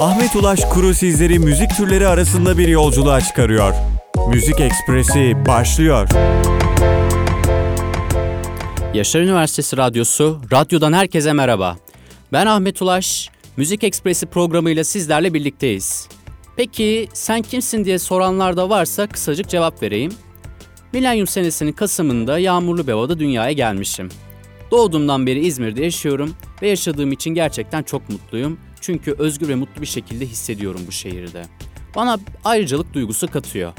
Ahmet Ulaş Kuru sizleri müzik türleri arasında bir yolculuğa çıkarıyor. Müzik Ekspresi başlıyor. Yaşar Üniversitesi Radyosu, radyodan herkese merhaba. Ben Ahmet Ulaş, Müzik Ekspresi programıyla sizlerle birlikteyiz. Peki sen kimsin diye soranlar da varsa kısacık cevap vereyim. Milenyum senesinin Kasım'ında yağmurlu bir havada dünyaya gelmişim. Doğduğumdan beri İzmir'de yaşıyorum ve yaşadığım için gerçekten çok mutluyum. Çünkü özgür ve mutlu bir şekilde hissediyorum bu şehirde. Bana ayrıcalık duygusu katıyor.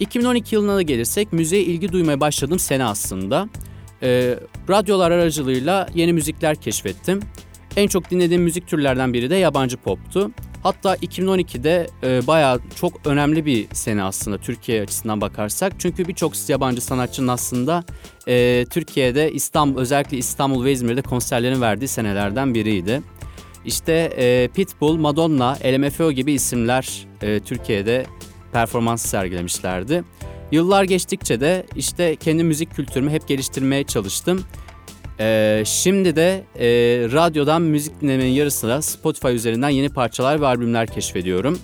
2012 yılına da gelirsek müziğe ilgi duymaya başladığım sene aslında. Ee, radyolar aracılığıyla yeni müzikler keşfettim. En çok dinlediğim müzik türlerden biri de yabancı poptu. Hatta 2012'de e, bayağı çok önemli bir sene aslında Türkiye açısından bakarsak. Çünkü birçok yabancı sanatçının aslında e, Türkiye'de İstanbul özellikle İstanbul ve İzmir'de konserlerini verdiği senelerden biriydi. İşte e, Pitbull, Madonna, LMFAO gibi isimler e, Türkiye'de performans sergilemişlerdi. Yıllar geçtikçe de işte kendi müzik kültürümü hep geliştirmeye çalıştım. Ee, şimdi de e, radyodan müzik dinlemenin yarısında Spotify üzerinden yeni parçalar ve albümler keşfediyorum.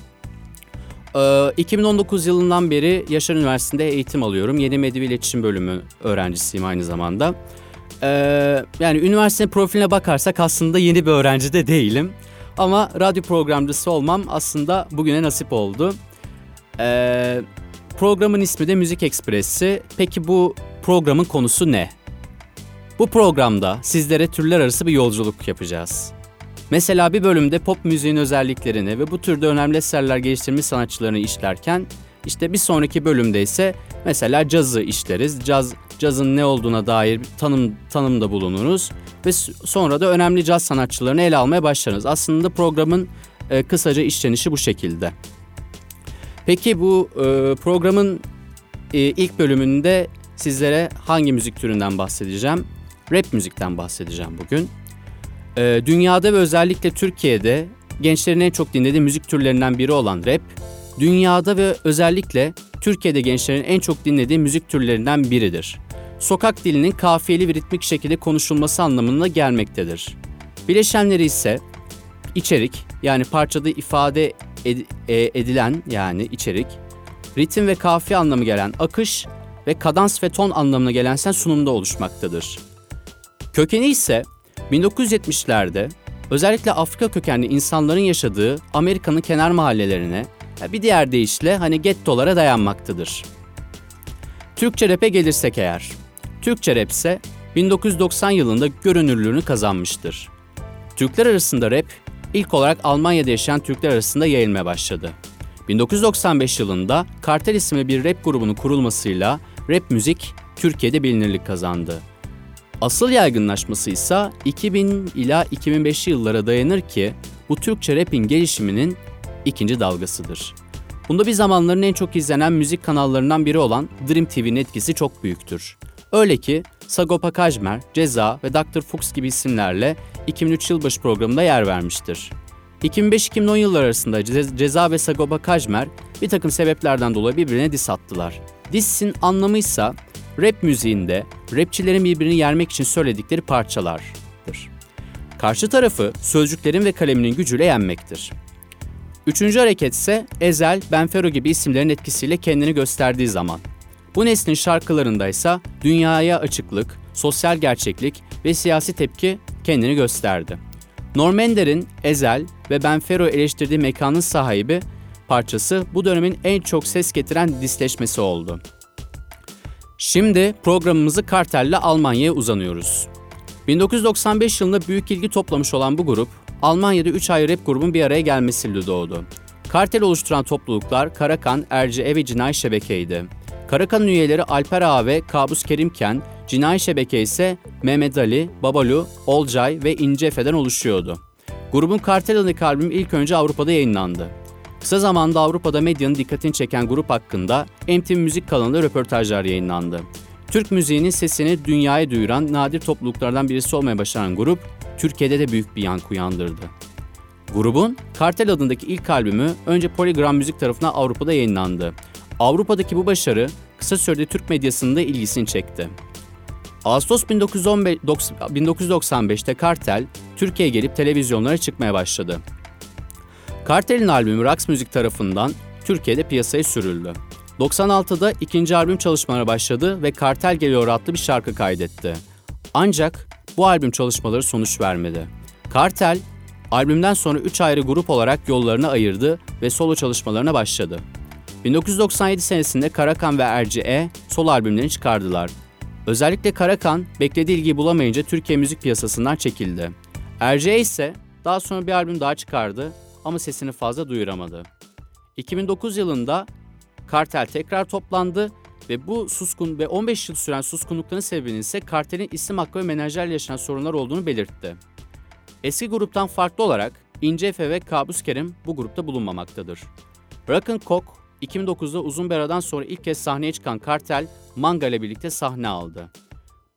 Ee, 2019 yılından beri Yaşar Üniversitesi'nde eğitim alıyorum. Yeni Medya İletişim Bölümü öğrencisiyim aynı zamanda. Ee, yani üniversitenin profiline bakarsak aslında yeni bir öğrenci de değilim. Ama radyo programcısı olmam aslında bugüne nasip oldu. Ee, programın ismi de Müzik Ekspresi. Peki bu programın konusu ne? Bu programda sizlere türler arası bir yolculuk yapacağız. Mesela bir bölümde pop müziğin özelliklerini ve bu türde önemli eserler geliştirmiş sanatçılarını işlerken işte bir sonraki bölümde ise mesela cazı işleriz. Caz cazın ne olduğuna dair bir tanım tanımda bulunuruz ve sonra da önemli caz sanatçılarını ele almaya başlarız. Aslında programın e, kısaca işlenişi bu şekilde. Peki bu e, programın e, ilk bölümünde sizlere hangi müzik türünden bahsedeceğim? Rap müzikten bahsedeceğim bugün. E, dünyada ve özellikle Türkiye'de gençlerin en çok dinlediği müzik türlerinden biri olan rap, dünyada ve özellikle Türkiye'de gençlerin en çok dinlediği müzik türlerinden biridir. Sokak dilinin kafiyeli ve ritmik şekilde konuşulması anlamına gelmektedir. Bileşenleri ise içerik yani parçada ifade ed- e, edilen yani içerik, ritim ve kafiye anlamı gelen akış ve kadans ve ton anlamına gelen sen sunumda oluşmaktadır. Kökeni ise 1970'lerde özellikle Afrika kökenli insanların yaşadığı Amerika'nın kenar mahallelerine bir diğer deyişle hani gettolara dayanmaktadır. Türkçe rap'e gelirsek eğer, Türkçe rap ise 1990 yılında görünürlüğünü kazanmıştır. Türkler arasında rap ilk olarak Almanya'da yaşayan Türkler arasında yayılmaya başladı. 1995 yılında Kartel isimli bir rap grubunun kurulmasıyla rap müzik Türkiye'de bilinirlik kazandı. Asıl yaygınlaşması ise 2000 ila 2005 yıllara dayanır ki bu Türkçe rap'in gelişiminin ikinci dalgasıdır. Bunda bir zamanların en çok izlenen müzik kanallarından biri olan Dream TV'nin etkisi çok büyüktür. Öyle ki Sagopa Kajmer, Ceza ve Dr. Fuchs gibi isimlerle 2003 yılbaşı programında yer vermiştir. 2005-2010 yıllar arasında Ceza ve Sagopa Kajmer bir takım sebeplerden dolayı birbirine dis attılar. Dissin anlamı ise rap müziğinde rapçilerin birbirini yermek için söyledikleri parçalardır. Karşı tarafı sözcüklerin ve kaleminin gücüyle yenmektir. Üçüncü hareket ise Ezel, Benfero gibi isimlerin etkisiyle kendini gösterdiği zaman. Bu neslin şarkılarında ise dünyaya açıklık, sosyal gerçeklik ve siyasi tepki kendini gösterdi. Norm Ender'in Ezel ve Benfero eleştirdiği mekanın sahibi parçası bu dönemin en çok ses getiren disleşmesi oldu. Şimdi programımızı kartelle Almanya'ya uzanıyoruz. 1995 yılında büyük ilgi toplamış olan bu grup, Almanya'da 3 ayrı rap grubun bir araya gelmesiyle doğdu. Kartel oluşturan topluluklar Karakan, Erce ve Cinay Şebeke'ydi. Karakan'ın üyeleri Alper Ağa ve Kabus Kerimken, Cinay Şebeke ise Mehmet Ali, Babalu, Olcay ve İnce Efe'den oluşuyordu. Grubun Kartel adındaki albüm ilk önce Avrupa'da yayınlandı. Kısa zamanda Avrupa'da medyanın dikkatini çeken grup hakkında MTV Müzik kanalında röportajlar yayınlandı. Türk müziğinin sesini dünyaya duyuran nadir topluluklardan birisi olmaya başaran grup, Türkiye'de de büyük bir yankı uyandırdı. Grubun Kartel adındaki ilk albümü önce Polygram Müzik tarafından Avrupa'da yayınlandı. Avrupa'daki bu başarı kısa sürede Türk medyasında ilgisini çekti. Ağustos 1915, 1995'te Kartel, Türkiye'ye gelip televizyonlara çıkmaya başladı. Kartel'in albümü Rax Müzik tarafından Türkiye'de piyasaya sürüldü. 96'da ikinci albüm çalışmalara başladı ve Kartel Geliyor adlı bir şarkı kaydetti. Ancak bu albüm çalışmaları sonuç vermedi. Kartel, albümden sonra 3 ayrı grup olarak yollarını ayırdı ve solo çalışmalarına başladı. 1997 senesinde Karakan ve Erci solo albümlerini çıkardılar. Özellikle Karakan beklediği ilgiyi bulamayınca Türkiye müzik piyasasından çekildi. Erci ise daha sonra bir albüm daha çıkardı ama sesini fazla duyuramadı. 2009 yılında Kartel tekrar toplandı ve bu suskun ve 15 yıl süren suskunlukların sebebinin ise kartelin isim hakkı ve menajerle yaşanan sorunlar olduğunu belirtti. Eski gruptan farklı olarak İnce Efe ve Kabus Kerim bu grupta bulunmamaktadır. Rock'n Cock 2009'da uzun bir aradan sonra ilk kez sahneye çıkan Kartel, Manga ile birlikte sahne aldı.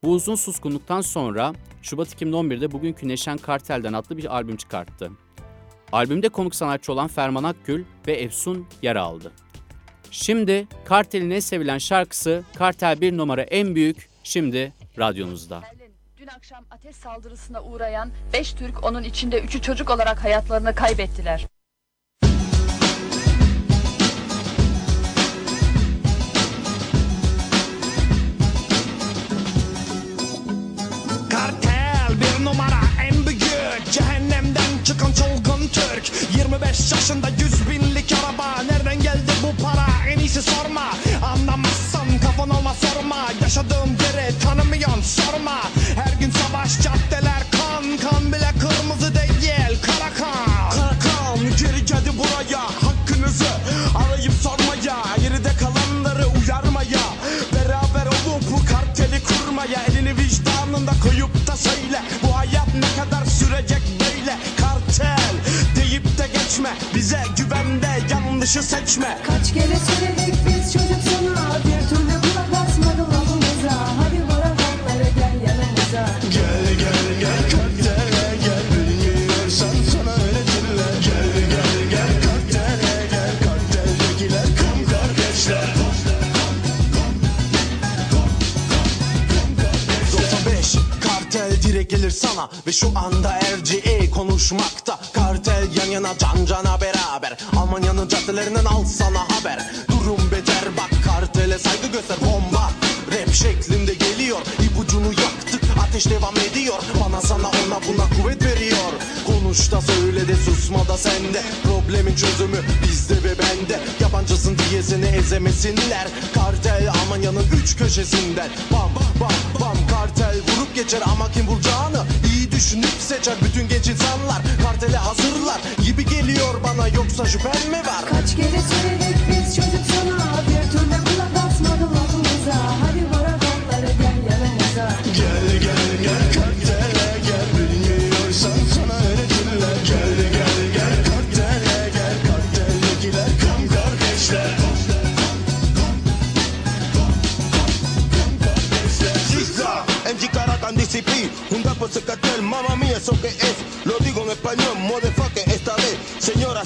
Bu uzun suskunluktan sonra Şubat 2011'de bugünkü Neşen Kartel'den adlı bir albüm çıkarttı. Albümde konuk sanatçı olan Ferman Akgül ve Efsun yer aldı. Şimdi Kartel'in en sevilen şarkısı Kartel bir numara en büyük şimdi radyonuzda. Dün akşam ateş saldırısına uğrayan 5 Türk onun içinde 3'ü çocuk olarak hayatlarını kaybettiler. Numara en büyük Cehennemden çıkan çılgın Türk. 25 yaşında 100 binlik araba. Nereden geldi bu para? En iyisi sorma. Anlamazsan kafan olma sorma. Yaşadığım yeri tanımıyorsun sorma. Her gün savaş caddeler kan Kan bile geçme Bize güvende yanlışı seçme. Kaç kere söyledik biz çocuk sana Bir türlü kulak asmadı lafımıza Hadi bırak onları gel yanımıza. Gel gel gel kartele gel Bilmiyorsan sana öğretirler Gel gel gel kartele gel Karteldekiler kan kardeşler 95 kartel direkt gelir sana. Ve şu anda RGE konuşmakta Kartel yan yana can cana beraber. Almanya'nın caddelerinden al sana haber. Durum beter bak kartele saygı göster bomba. Rap şeklinde geliyor ipucunu yaktık ateş devam ediyor. Bana sana ona buna kuvvet veriyor. Konuş da söyle de susma da sende Problemin çözümü bizde ve bende. Yabancısın diye seni ezemesinler. Kartel Almanya'nın üç köşesinden. Bam bam bam kartel vurup geçer. Ama kim vuracağını iyi düşünüp seçer. Bütün genç insanlar Kartele hazırlar gibi geliyor bana yoksa şüphen mi var? Kaç kere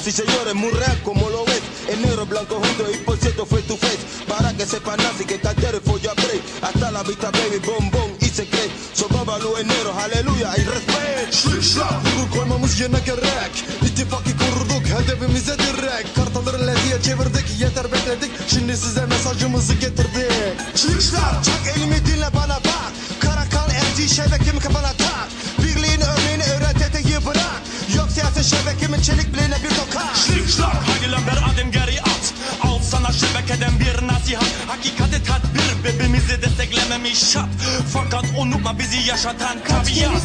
Señoras y señores, muy real como lo ves. El negro, blanco junto y por cierto fue tu face. Para que sepan así que cartel es folla break. Hasta la vista, baby, bombón y secret. Sobabalı enero, haleluya y respect. Vurur koymamız yerine gerek İttifakı kurduk hedefimize direkt Kartaları lediye çevirdik yeter bekledik Şimdi size mesajımızı getirdik Çırışlar, çak birbirimizi desteklememiş şart. Fakat unutma bizi yaşatan tabiat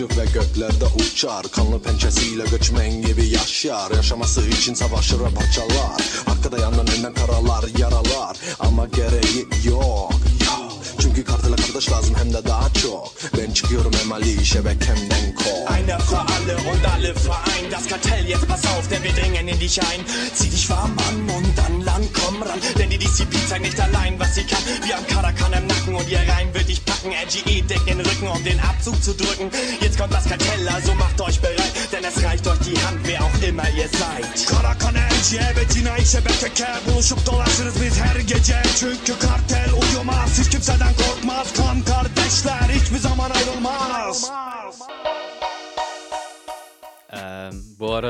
Açıp ve göklerde uçar. Kanlı pençesiyle göçmen gibi yaşar. Yaşaması için savaşır ve parçalar. Hakkı dayanın önünden karalar yaralar. Ama gereği yok. Çünkü kartele kardeş lazım hem de daha çok Ben çıkıyorum emali şebekemden kol Einer für alle und alle vereint Das Kartell, jetzt pass auf, denn wir dringen in dich ein Zieh dich warm an und dann lang, komm ran. Denn die Disziplin zeigt nicht allein, was sie kann. Wir haben Karakan im Nacken und ihr Reim wird dich packen. LGE deckt den Rücken, um den Abzug zu drücken. Jetzt kommt das Kartell, also macht euch bereit, denn es reicht euch die Hand, wer auch immer ihr seid. Kara kana elçi evet yine işe beteke Buluşup dolaşırız biz her gece Çünkü kartel uyumaz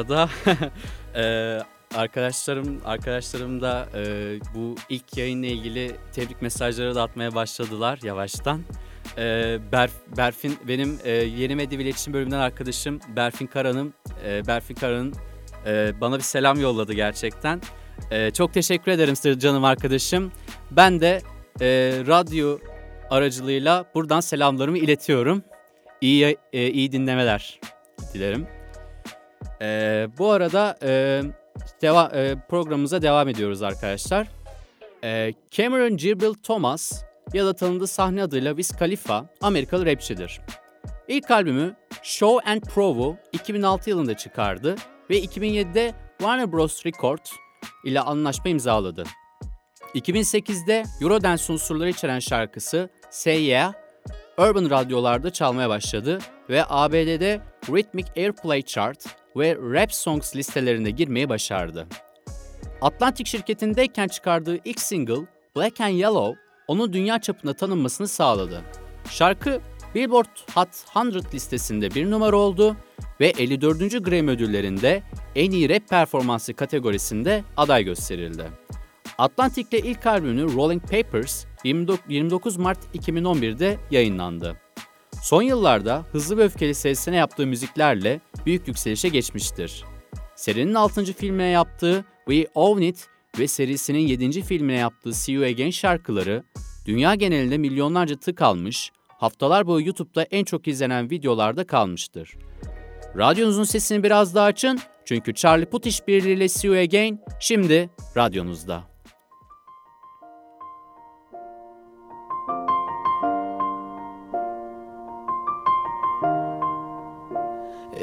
arada e, arkadaşlarım arkadaşlarım da e, bu ilk yayınla ilgili tebrik mesajları da atmaya başladılar yavaştan. E, Berf- Berfin benim e, yeni medya ve iletişim bölümünden arkadaşım Berfin Karan'ım e, Berfin Karan'ın e, bana bir selam yolladı gerçekten. E, çok teşekkür ederim canım arkadaşım. Ben de e, radyo aracılığıyla buradan selamlarımı iletiyorum. İyi e, iyi dinlemeler dilerim. Ee, bu arada e, deva- e, programımıza devam ediyoruz arkadaşlar. Ee, Cameron Gibril Thomas ya da tanındığı sahne adıyla Wiz Khalifa Amerikalı rapçidir. İlk albümü Show and Prove'u 2006 yılında çıkardı ve 2007'de Warner Bros. Record ile anlaşma imzaladı. 2008'de Eurodance unsurları içeren şarkısı Say Yeah, Urban radyolarda çalmaya başladı ve ABD'de Rhythmic Airplay Chart ve Rap Songs listelerine girmeyi başardı. Atlantic şirketindeyken çıkardığı ilk single Black and Yellow onun dünya çapında tanınmasını sağladı. Şarkı Billboard Hot 100 listesinde bir numara oldu ve 54. Grammy ödüllerinde en iyi rap performansı kategorisinde aday gösterildi. Atlantic'le ilk albümü Rolling Papers 29 Mart 2011'de yayınlandı. Son yıllarda Hızlı ve Öfkeli serisine yaptığı müziklerle büyük yükselişe geçmiştir. Serinin 6. filmine yaptığı We Own It ve serisinin 7. filmine yaptığı See You Again şarkıları dünya genelinde milyonlarca tık almış, haftalar boyu YouTube'da en çok izlenen videolarda kalmıştır. Radyonuzun sesini biraz daha açın çünkü Charlie Puth işbirliğiyle See You Again şimdi radyonuzda.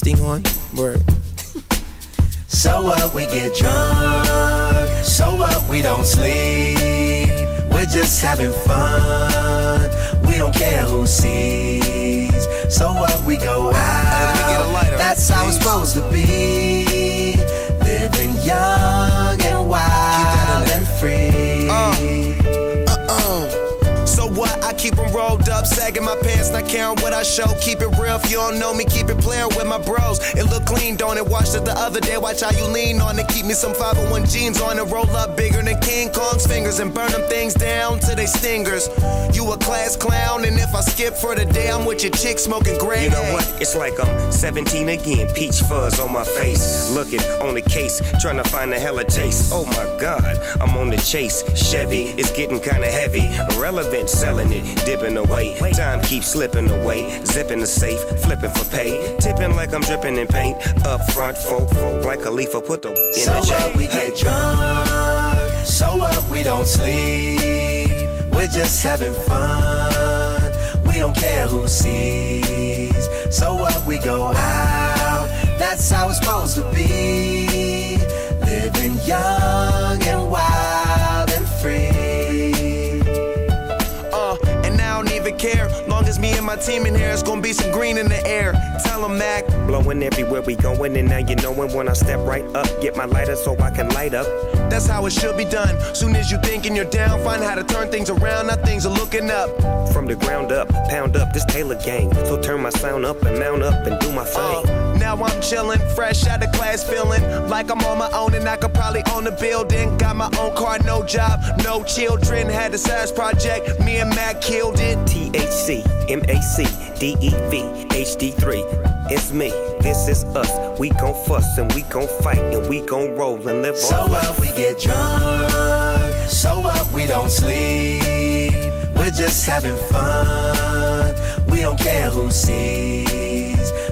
This thing on? Word. So what? We get drunk. So what? We don't sleep. We're just having fun. We don't care who sees. So what? We go out. That's how it's supposed to be. Living young and wild and free. Uh-uh. What? I keep them rolled up, sagging my pants, not caring what I show. Keep it real, if you don't know me, keep it playing with my bros. It look clean, don't it? Watched it the other day, watch how you lean on it. Keep me some 501 jeans on it, roll up bigger than King Kong's fingers and burn them things down to they stingers. You a class clown, and if I skip for the day, I'm with your chick smoking gray. You know what? It's like I'm 17 again. Peach fuzz on my face. Looking on the case, trying to find a hella taste. Oh my god, I'm on the chase. Chevy is getting kinda heavy. Irrelevant, selling it, dipping away. Time keeps slipping away. Zipping the safe, flipping for pay. Tipping like I'm dripping in paint. Up front, folk, folk, like a leaf, put the in So what? We get drunk. So what? We don't sleep. We're just having fun. We don't care who sees. So what? We go out. That's how it's supposed to be. Living young and wild as me and my team in here, it's gonna be some green in the air. Tell 'em, Mac. Blowing everywhere we going, and now you knowin' when I step right up. Get my lighter so I can light up. That's how it should be done. Soon as you thinking you're down, find how to turn things around. Now things are looking up. From the ground up, pound up this Taylor gang. So turn my sound up and mount up and do my thing. Uh, now I'm chillin', fresh out of class, feeling like I'm on my own and I could probably own a building. Got my own car, no job, no children. Had a size project, me and Mac killed it. THC, MAC, DEV, HD3. It's me, this is us. We gon' fuss and we gon' fight and we gon' roll and live So on. So what? We get drunk. So what? We don't sleep. We're just having fun. We don't care who sees.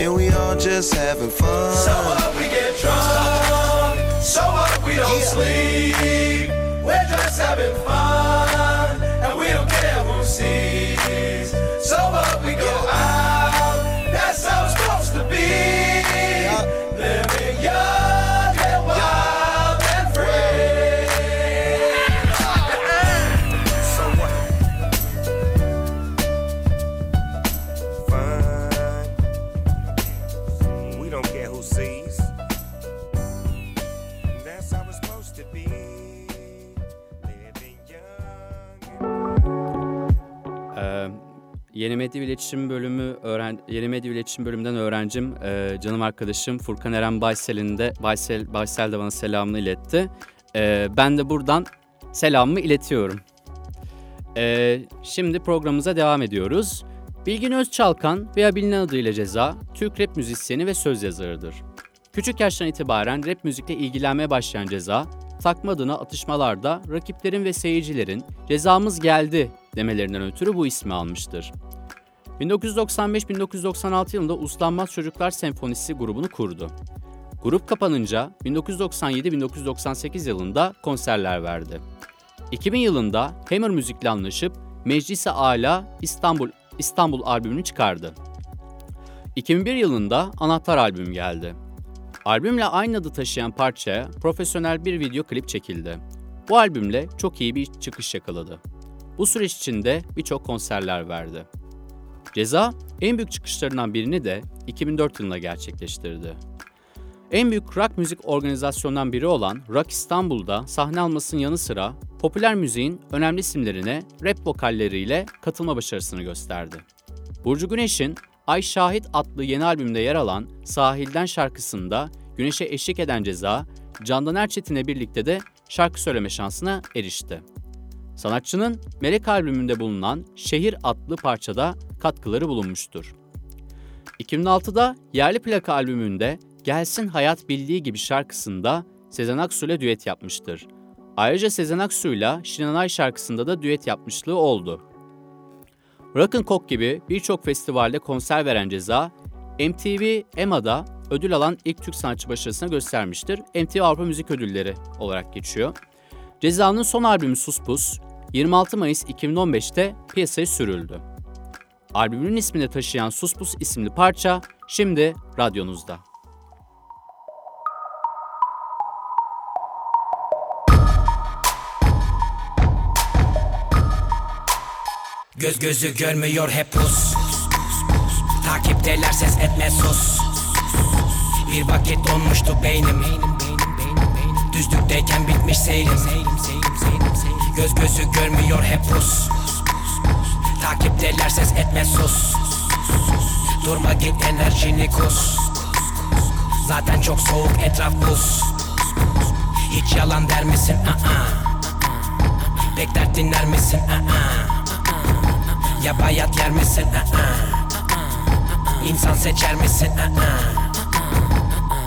and we all just having fun. So what? We get drunk. So what? We don't sleep. We're just having fun. Yeni Medya İletişim Bölümü öğren Yeni Medya İletişim Bölümünden öğrencim e, canım arkadaşım Furkan Eren Baysel'in de Baysel Baysel de bana selamını iletti. Ee, ben de buradan selamımı iletiyorum. Ee, şimdi programımıza devam ediyoruz. Bilgin Özçalkan veya bilinen adıyla Ceza, Türk rap müzisyeni ve söz yazarıdır. Küçük yaştan itibaren rap müzikle ilgilenmeye başlayan Ceza, takma adına atışmalarda rakiplerin ve seyircilerin cezamız geldi demelerinden ötürü bu ismi almıştır. 1995-1996 yılında Uslanmaz Çocuklar Senfonisi grubunu kurdu. Grup kapanınca 1997-1998 yılında konserler verdi. 2000 yılında Hammer Müzik'le anlaşıp Meclisi Ala İstanbul İstanbul albümünü çıkardı. 2001 yılında Anahtar albüm geldi. Albümle aynı adı taşıyan parçaya profesyonel bir video klip çekildi. Bu albümle çok iyi bir çıkış yakaladı. Bu süreç içinde birçok konserler verdi. Ceza en büyük çıkışlarından birini de 2004 yılında gerçekleştirdi. En büyük rock müzik organizasyonundan biri olan Rock İstanbul'da sahne almasının yanı sıra popüler müziğin önemli isimlerine rap vokalleriyle katılma başarısını gösterdi. Burcu Güneş'in Ay Şahit adlı yeni albümde yer alan Sahilden şarkısında Güneş'e eşlik eden ceza, Candan Erçetin'le birlikte de şarkı söyleme şansına erişti. Sanatçının Melek albümünde bulunan Şehir adlı parçada katkıları bulunmuştur. 2006'da yerli plaka albümünde Gelsin Hayat Bildiği Gibi şarkısında Sezen Aksu ile düet yapmıştır. Ayrıca Sezen Aksu ile Şinanay şarkısında da düet yapmışlığı oldu. Rock'n'Coke gibi birçok festivalde konser veren Ceza, MTV EMA'da ödül alan ilk Türk sanatçı başarısını göstermiştir. MTV Avrupa Müzik Ödülleri olarak geçiyor. Ceza'nın son albümü Sus Pus, 26 Mayıs 2015'te piyasaya sürüldü. Albümün ismini taşıyan Sus Pus isimli parça şimdi radyonuzda. Göz gözü görmüyor hep pus Takipteler ses etme sus Bir vakit donmuştu beynim Düzlükteyken bitmiş seyrim Göz gözü görmüyor hep pus Takipteler ses etme sus Durma git enerjini kus Zaten çok soğuk etraf buz Hiç yalan der misin? Aa. Pek dert dinler misin? Aa. Ya bayat yer misin? İnsan seçer misin?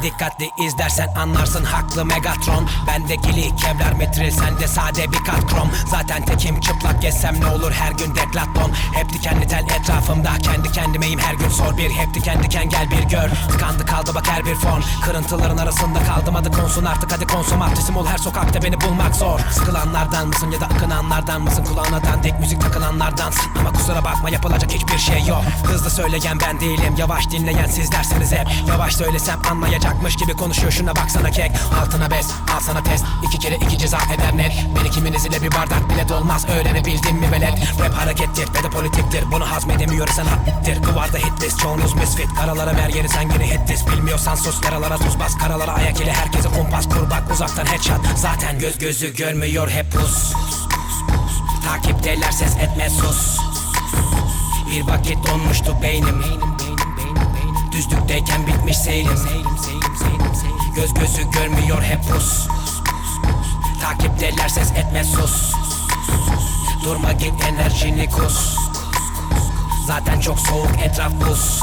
Dikkatli izlersen anlarsın haklı Megatron. Bendekili kevlar metril sende sade bir kat krom Zaten tekim çıplak gezsem ne olur her gün deklatlon Hep dikenli tel etrafımda kendi kendimeyim her gün. Sor bir Hep diken diken gel bir gör. Tıkandı kaldı bak her bir fon. Kırıntıların arasında kaldım adı konsun artık hadi konsum Artisim ol her sokakta beni bulmak zor. Sıkılanlardan mısın ya da akınanlardan mısın? Kulağına dandik müzik takılanlardansın Ama kusura bakma yapılacak hiçbir şey yok. Hızlı söyleyen ben değilim yavaş dinleyen sizlersiniz hep. Yavaş söylesem anlayacak Yapmış gibi konuşuyor şuna baksana kek. Altına bez al sana test. İki kere iki ceza eder net. Beni kiminiz ile bir bardak bile dolmaz öğrenebildin mi velet? Rap harekettir ve de politiktir. Bunu hazmedemiyorsan hattir. Kıvarda hitlist çoğunuz misfit. Karalara ver yeri sen yine hitlis Bilmiyorsan sus yaralara tuz bas. Karalara ayak ile herkese kumpas kur bak. Uzaktan headshot. Zaten göz gözü görmüyor hep pus. Takipteler ses etme sus. Bir vakit donmuştu beynim. Düzlükteyken bitmiş seyrim Göz gözü görmüyor hep pus Takipteler ses etme sus Durma git enerjini kus Zaten çok soğuk etraf buz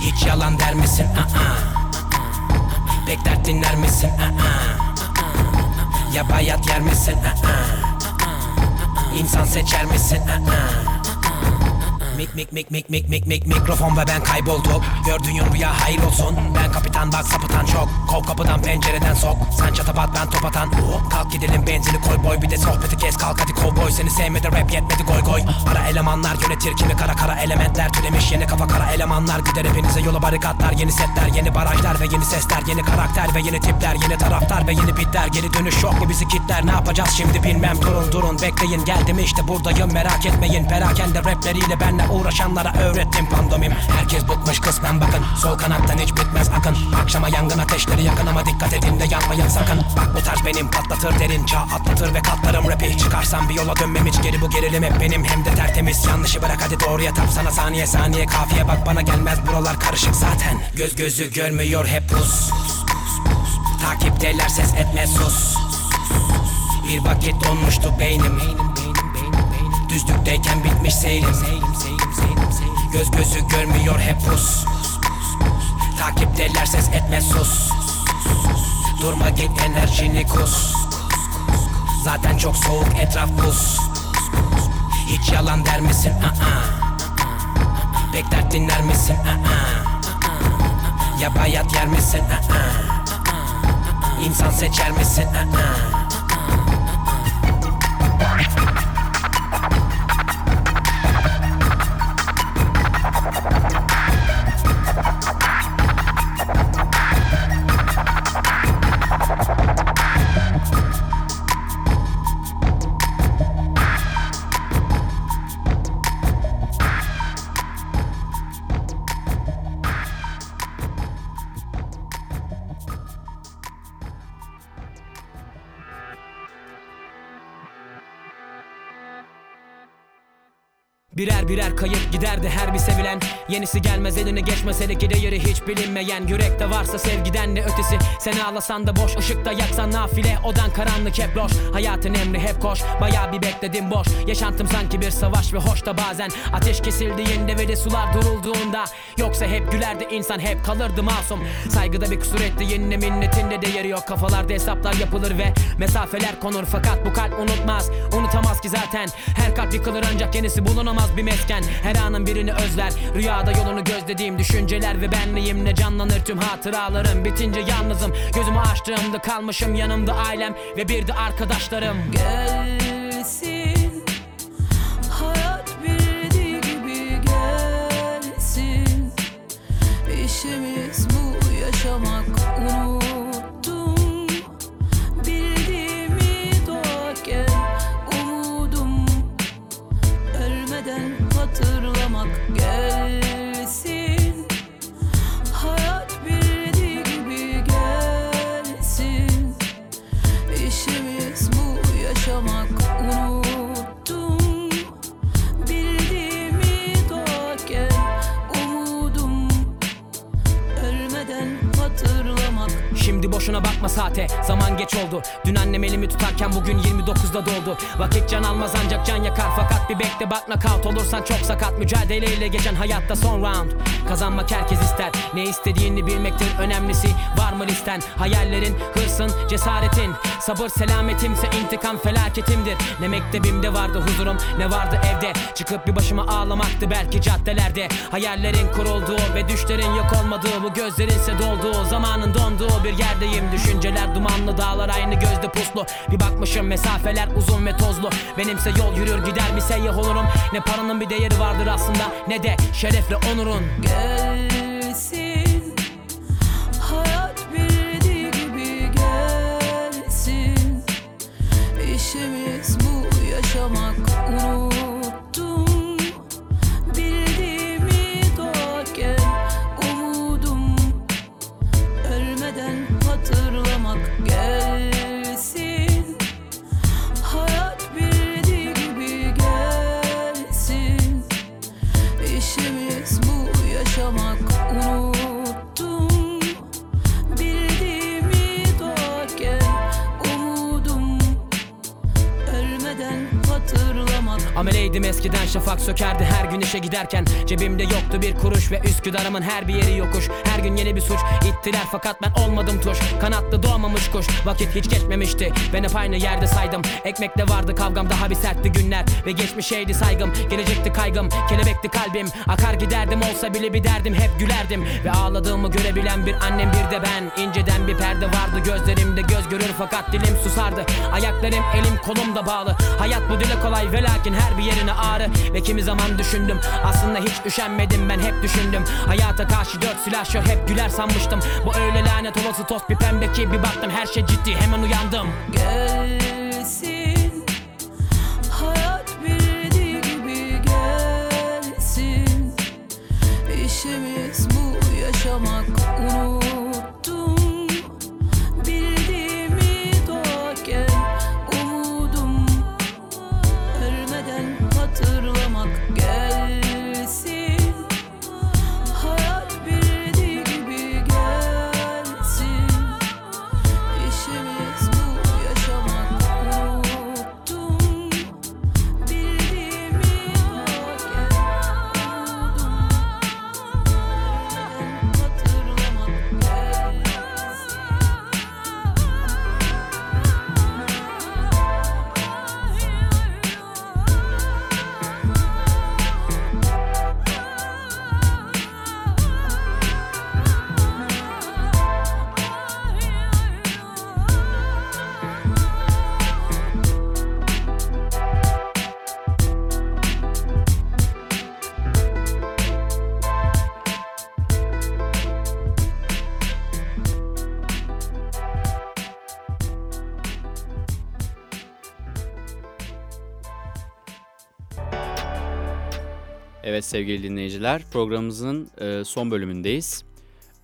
Hiç yalan der misin? Aa. Pek dert dinler misin? Aa. Ya bayat yer misin? Aa. İnsan seçer misin? Aa. Mik mik mik mik mik mik mik mikrofon ve ben kaybolduk Gördüğün rüya hayır olsun. Ben kapitan bak sapıtan çok. Kov kapıdan pencereden sok. Sen çatapat ben top atan. Kalk gidelim benzini koy boy. Bir de sohbeti kes kalk hadi kovboy Seni sevmedi rap yetmedi goy goy. Ara elemanlar yönetir kimi kara kara elementler. Türemiş yeni kafa kara elemanlar. Gider hepinize yola barikatlar Yeni setler yeni barajlar ve yeni sesler. Yeni karakter ve yeni tipler Yeni taraftar ve yeni bitler. Geri dönüş yok mu bizi kitler. Ne yapacağız şimdi bilmem. Durun durun Bekleyin. Geldim işte buradayım. Merak etmeyin. Perakende rapleriyle benle uğraşanlara öğrettim pandomim. Herkes bıkmış kısmen bakın. Sol kanattan hiç bitmez akın. Akşama yangın ateşleri yakın ama dikkat edin de yanmayın sakın. Bak bu tarz benim patlatır derin. Çağ atlatır ve katlarım. Rapi Çıkarsam bir yola dönmem. Hiç geri bu gerilim hep benim. Hem de tertemiz. Yanlışı bırak hadi doğruya tap sana. Saniye saniye kafiye bak. Bana gelmez buralar karışık zaten. Göz gözü görmüyor hep pus. Takipteler ses etme sus. Bir vakit donmuştu beynim. Düzlükteyken bitmiş seyrim Göz gözü görmüyor hep pus Takipteler ses etme sus Durma git enerjini kus Zaten çok soğuk etraf buz Hiç yalan der misin? Aa. Pek dert dinler misin? Aa. Ya bayat yer misin? Aa. İnsan seçer misin? Aa. Giderdi her bir sevilen Yenisi gelmez eline geçmez hele ki değeri hiç bilinmeyen. Yürekte varsa sevgiden ne ötesi? Seni ağlasan da boş ışıkta yaksan nafile. Odan karanlık hep loş. Hayatın emri hep koş. Baya bir bekledim boş. Yaşantım sanki bir savaş ve hoş da bazen. Ateş kesildiğinde ve de sular durulduğunda. Yoksa hep gülerdi insan hep kalırdı masum. Saygıda bir kusur etti yenine minnetinde değeri yok. Kafalarda hesaplar yapılır ve mesafeler konur. Fakat bu kalp unutmaz unutamaz ki zaten. Her kalp yıkılır ancak yenisi bulunamaz bir mesken. Her anın birini özler Rüyada yolunu gözlediğim düşünceler ve benliğimle canlanır tüm hatıralarım? Bitince yalnızım. Gözümü açtığımda kalmışım yanımda ailem ve bir de arkadaşlarım. Gelsin Hayat bildiği gibi gelsin. İşimiz bu yaşamak bakma saate Zaman geç oldu. Dün annem elimi tutarken bugün 29'da doldu Vakit can almaz ancak can yakar. Fakat bir bekle bak nakavt olursan çok sakat. Mücadeleyle geçen hayatta son round. Kazanmak herkes ister. Ne istediğini bilmektir önemlisi. Var mı listen? Hayallerin, hırsın, cesaretin. Sabır selametimse intikam felaketimdir. Ne mektebimde vardı huzurum ne vardı evde. Çıkıp bir başıma ağlamaktı belki caddelerde. Hayallerin kurulduğu ve düşlerin yok olmadığı Bu gözlerinse dolduğu zamanın donduğu bir yerdeyim Düşünceler dumanlı dağlar aynı gözde puslu. Bir bakmışım mesafeler uzun ve tozlu. Benimse yol yürür gider bir seyyah olurum? Ne paranın bir değeri vardır aslında ne de şerefle onurun. Gelsin Hayat bildiği gibi gelsin. İşimiz bu yaşamak unuttum eskiden şafak sökerdi her gün işe giderken. Cebimde yoktu bir kuruş ve Üsküdar'ımın her bir yeri yokuş. Her gün yeni bir suç ittiler fakat ben olmadım tuş. Kanatlı doğmamış kuş vakit hiç geçmemişti. Ben hep aynı yerde saydım. Ekmekte vardı kavgam daha bir sertti günler. Ve geçmişeydi saygım gelecekti kaygım Kelebekti kalbim. Akar giderdim olsa bile bir derdim Hep gülerdim. Ve ağladığımı görebilen bir annem bir de ben. İnceden bir perde vardı gözlerimde göz görür fakat dilim susardı. Ayaklarım elim kolum da bağlı. Hayat bu dile kolay ve lakin her bir yerine ağrı Ve kimi zaman düşündüm aslında hiç üşenmedim ben hep düşündüm. Hayata karşı dört silahşör hep güler sanmıştım. Bu öyle lanet olası toz bir pembe ki bir baktım her şey ciddi hemen uyandım. Gelsin Hayat bildiği gibi gelsin. İşimiz bu yaşamak unuttum Evet sevgili dinleyiciler programımızın e, son bölümündeyiz.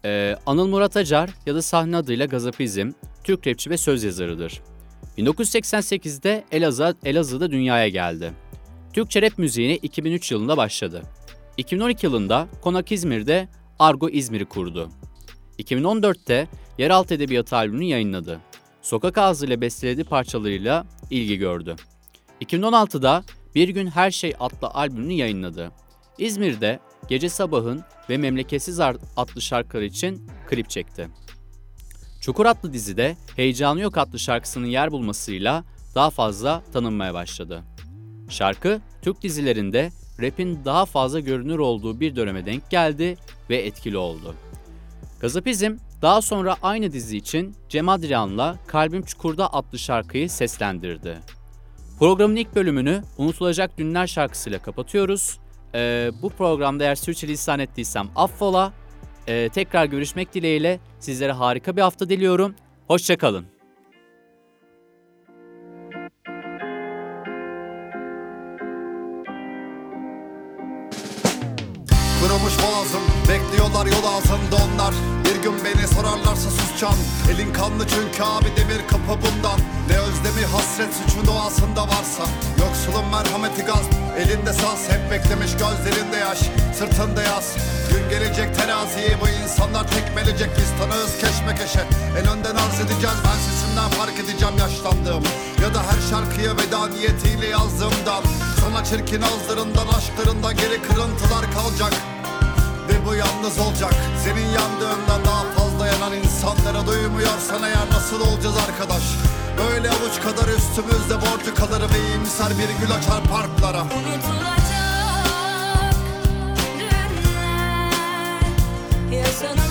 E, Anıl Murat Acar ya da sahne adıyla Gazapizm, Türk rapçi ve söz yazarıdır. 1988'de Elazığ, Elazığ'da dünyaya geldi. Türkçe rap müziğine 2003 yılında başladı. 2012 yılında Konak İzmir'de Argo İzmir'i kurdu. 2014'te Yeraltı Edebiyatı albümünü yayınladı. Sokak ağzıyla bestelediği parçalarıyla ilgi gördü. 2016'da Bir Gün Her Şey adlı albümünü yayınladı. İzmir'de Gece Sabahın ve Memleketsiz adlı şarkıları için klip çekti. Çukur adlı dizide Heyecanı Yok adlı şarkısının yer bulmasıyla daha fazla tanınmaya başladı. Şarkı, Türk dizilerinde rap'in daha fazla görünür olduğu bir döneme denk geldi ve etkili oldu. Gazapizm daha sonra aynı dizi için Cem Adrian'la Kalbim Çukurda adlı şarkıyı seslendirdi. Programın ilk bölümünü Unutulacak Dünler şarkısıyla kapatıyoruz. Ee, bu programda eğer sürçülisan ettiysem affola. Ee, tekrar görüşmek dileğiyle sizlere harika bir hafta diliyorum. Hoşçakalın. Kurumuş boğazım Bekliyorlar yol ağzında onlar. Bir gün beni sorarlarsa susacağım. Elin kanlı çünkü abi demir kapı bundan. Ne özlemi hasret suçun doğasında varsa. Yoksulun merhameti gaz. Elinde saz hep beklemiş gözlerinde yaş. Sırtında yaz Gün gelecek teraziyi bu insanlar tekmelecek. Biz tanığız keşmekeşe En önden arz edeceğiz ben sesimden fark edeceğim yaşlandığım Ya da her şarkıya veda niyetiyle yazdığımdan Sana çirkin ağızlarından aşklarından geri kırıntılar kalacak bu yalnız olacak. Senin yandığında daha fazla yanan insanlara duymuyorsan eğer nasıl olacağız arkadaş? Böyle avuç kadar üstümüzde borcu kalır ve iyimser bir gül açar parklara. Yaşanılacak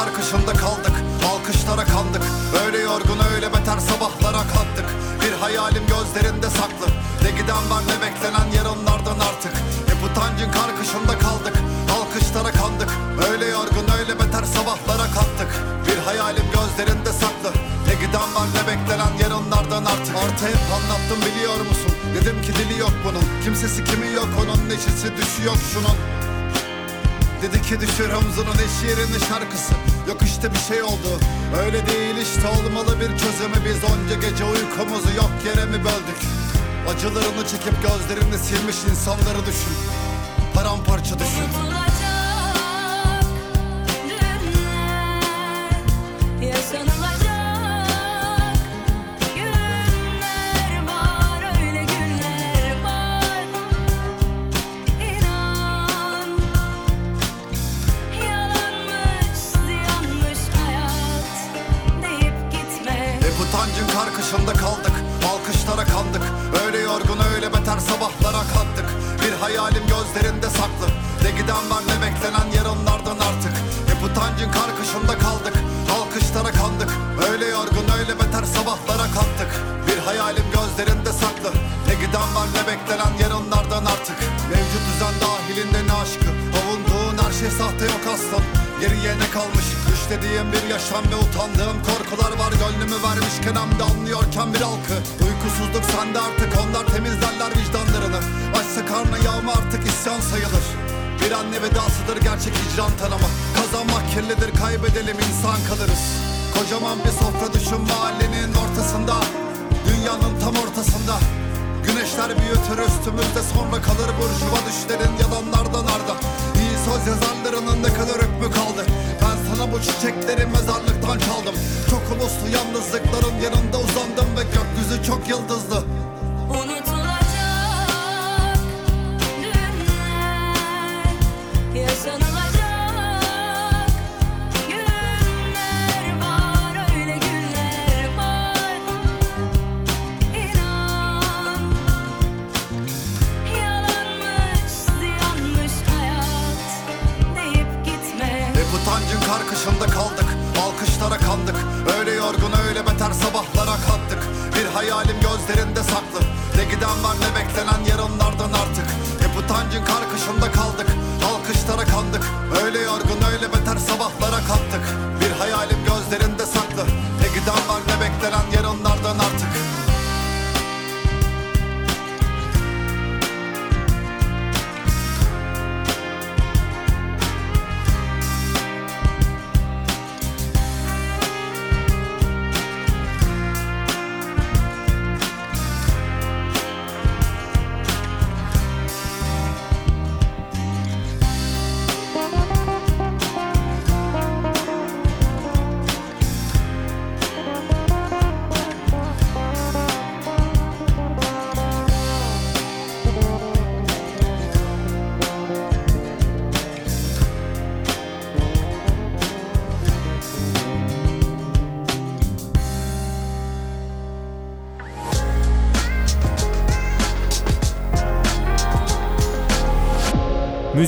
utancın karkışında kaldık Alkışlara kandık. Öyle yorgun öyle beter sabahlara kalktık Bir hayalim gözlerinde saklı. Ne giden var ne beklenen yarınlardan artık. Hep utancın karkışında kaldık Alkışlara kandık. Öyle yorgun öyle beter sabahlara kalktık Bir hayalim gözlerinde saklı. Ne giden var ne beklenen yarınlardan artık. Artı hep anlattım biliyor musun? Dedim ki dili yok bunun. Kimsesi kimi yok onun neşesi düşü yok şunun Dedi ki düşür omzunun eş yerine şarkısı. Yok işte bir şey oldu. Öyle değil işte olmalı bir çözümü. Biz onca gece uykumuzu yok yere mi böldük? Acılarını çekip gözlerini silmiş insanları düşün. Paramparça düşün. Yaşanılacak sabahlara kalktık Bir hayalim gözlerinde saklı. Ne giden var ne beklenen yarınlardan artık. Hep utancın karkışında kaldık. Alkışlara kandık. Öyle yorgun öyle beter sabahlara kalktık Bir hayalim gözlerinde saklı. Ne giden var ne beklenen yarınlardan artık. Mevcut düzen dahilinde ne aşkı? Avunduğun her şey sahte yok aslan Geriye ne kalmış Düşlediğim bir yaşam ve utandığım korkular var. Gönlümü vermişken hem de anlıyorken bir halkı Uykusuzluk sende artık onlar temizlerler vicdanlarını. Açsa karnı yağma artık isyan sayılır. Bir anne vedasıdır gerçek hicran tanıma Kazanmak kirlidir kaybedelim insan kalırız. Kocaman bir sofra düşün mahallenin ortasında. Dünyanın tam ortasında. Güneşler büyütür üstümüzde sonra kalır. Burjuva düşlerin yalanlardan arda söz yazarlarının ne kadar hükmü kaldı? Ben sana bu çiçekleri mezarlıktan çaldım. Çok uluslu yalnızlıkların yanında uzandım Ve gökyüzü çok yıldızlı. Unutulacak günler Yaşanılacak Kandık Öyle yorgun öyle beter sabahlara kalktık Bir hayalim gözlerinde saklı. Ne giden var ne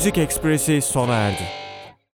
Müzik Ekspresi sona erdi.